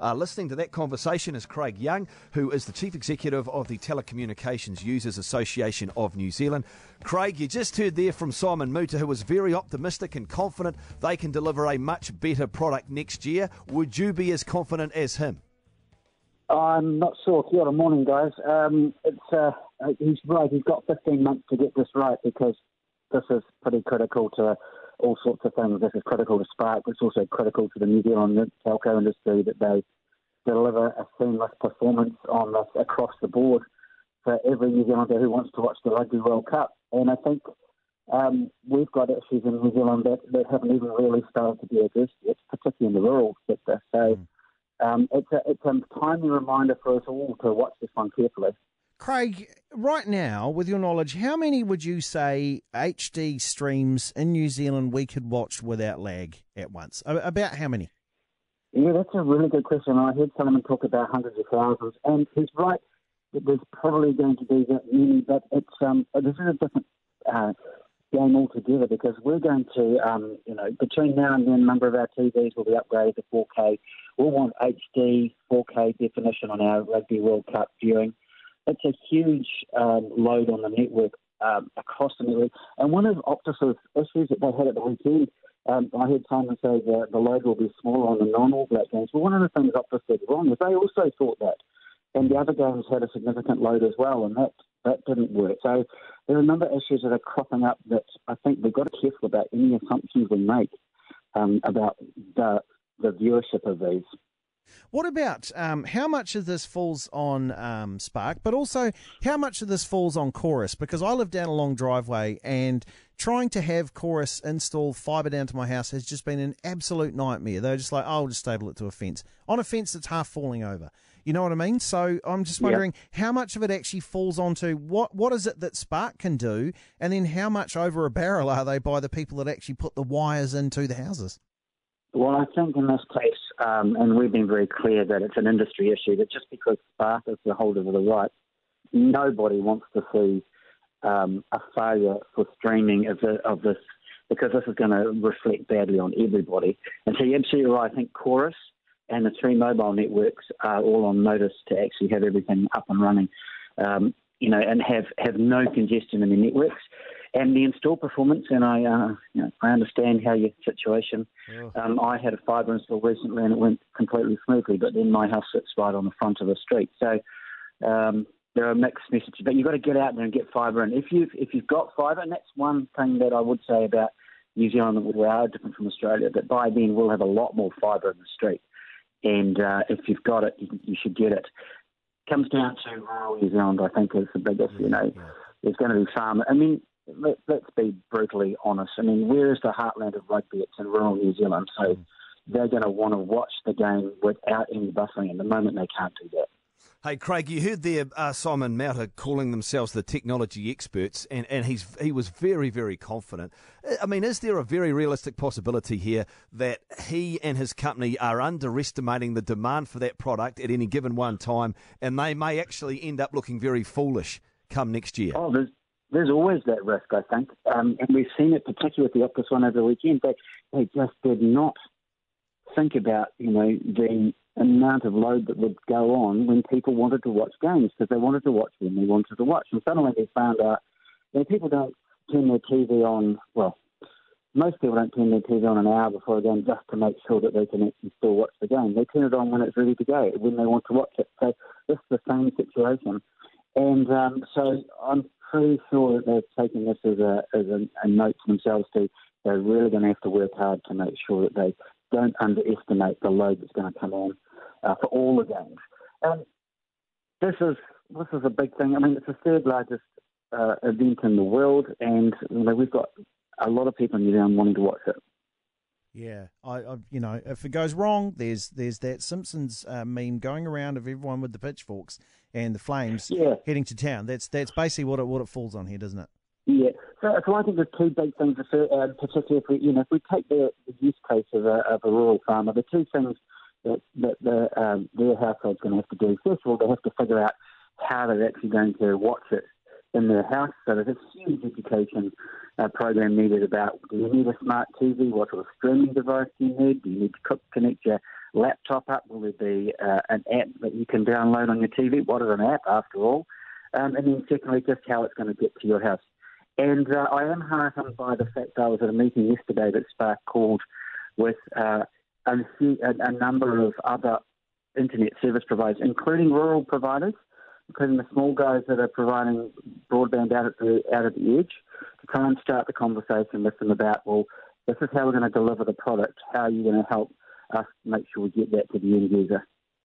Uh, listening to that conversation is Craig Young, who is the Chief Executive of the Telecommunications Users Association of New Zealand. Craig, you just heard there from Simon Moutter, who was very optimistic and confident they can deliver a much better product next year. Would you be as confident as him? I'm not sure. Kia ora, morning, guys. Um, it's uh, he's right. He's got 15 months to get this right because this is pretty critical to all sorts of things. This is critical to Spark. It's also critical to the New Zealand telco industry that they deliver a seamless performance on this across the board for every New Zealander who wants to watch the Rugby World Cup. And I think um, we've got issues in New Zealand that, that haven't even really started to be addressed yet, particularly in the rural sector. So mm. um, it's, a, it's a timely reminder for us all to watch this one carefully. Craig, right now, with your knowledge, how many would you say HD streams in New Zealand we could watch without lag at once? About how many? Yeah, that's a really good question. I heard Solomon talk about hundreds of thousands, and he's right. There's probably going to be that many, but it's um, this is a different uh, game altogether because we're going to, um, you know, between now and then, a number of our TVs will be upgraded to 4K. We'll want HD 4K definition on our Rugby World Cup viewing it's a huge um, load on the network um, across the network. And one of Optus's issues that they had at the weekend, um, I heard Simon say that the load will be smaller on the non-All Black games. But one of the things Optus said wrong is they also thought that, and the other games had a significant load as well, and that that didn't work. So there are a number of issues that are cropping up that I think we've got to be careful about any assumptions we make um, about the the viewership of these. What about um, how much of this falls on um, Spark, but also how much of this falls on Chorus? Because I live down a long driveway and trying to have Chorus install fibre down to my house has just been an absolute nightmare. They're just like, oh, I'll just stable it to a fence on a fence that's half falling over. You know what I mean? So I'm just wondering how much of it actually falls onto what what is it that Spark can do, and then how much over a barrel are they by the people that actually put the wires into the houses? Well, I think in this case, um, and we've been very clear that it's an industry issue, that just because Spark is the holder of the rights, nobody wants to see um, a failure for streaming of, the, of this because this is going to reflect badly on everybody. And so you're absolutely right. I think Chorus and the three mobile networks are all on notice to actually have everything up and running, um, you know, and have, have no congestion in the networks and the install performance. And I, uh, you know, I understand how your situation. Yeah. Um, I had a fibre install recently, and it went completely smoothly. But then my house sits right on the front of the street, so um, there are mixed messages. But you've got to get out there and get fibre. And if you've if you've got fibre, and that's one thing that I would say about New Zealand that we are different from Australia. That by then we'll have a lot more fibre in the street. And uh, if you've got it, you, you should get it comes down to rural New Zealand, I think, is the biggest. You know, there's going to be farm. I mean, let, us be brutally honest. I mean, where is the heartland of rugby? It's in rural New Zealand, so mm. they're going to want to watch the game without any buffering. And the moment they can't do that. Hey Craig, you heard there uh, Simon Moutter calling themselves the technology experts, and, and he's he was very very confident. I mean, is there a very realistic possibility here that he and his company are underestimating the demand for that product at any given one time, and they may actually end up looking very foolish come next year? Oh, there's there's always that risk, I think, um, and we've seen it particularly with the Optus one over the weekend. They they just did not think about you know the amount of load that would go on when people wanted to watch games because they wanted to watch when they wanted to watch, and suddenly they found out you know, people don't turn their TV on. Well, most people don't turn their TV on an hour before a game just to make sure that they can actually still watch the game. They turn it on when it's ready to go, when they want to watch it. So it's the same situation. And um, so I'm pretty sure that they're taking this as a as a, a note to themselves to they're really going to have to work hard to make sure that they don't underestimate the load that's going to come on uh, for all the games. This is this is a big thing. I mean, it's the third largest uh, event in the world, and you know, we've got a lot of people in New Zealand wanting to watch it. Yeah, I, I, you know, if it goes wrong, there's there's that Simpsons uh, meme going around of everyone with the pitchforks and the flames yeah. heading to town. That's that's basically what it what it falls on here, doesn't it? Yeah. So, so I think there's two big things, uh, particularly if we, you know, if we take the, the use case of a, of a rural farmer, the two things that, that the, um, their household's going to have to do. First of all, they have to figure out how they're actually going to watch it in their house. So there's a huge education uh, program needed about do you need a smart TV? What sort of streaming device do you need? Do you need to connect your laptop up? Will there be uh, an app that you can download on your TV? What is an app, after all? Um, and then secondly, just how it's going to get to your house. And uh, I am heartened by the fact I was at a meeting yesterday that Spark called with uh, a, a number of other internet service providers, including rural providers, including the small guys that are providing broadband out at the out at the edge, to try and start the conversation with them about, well, this is how we're going to deliver the product. How are you going to help us make sure we get that to the end user?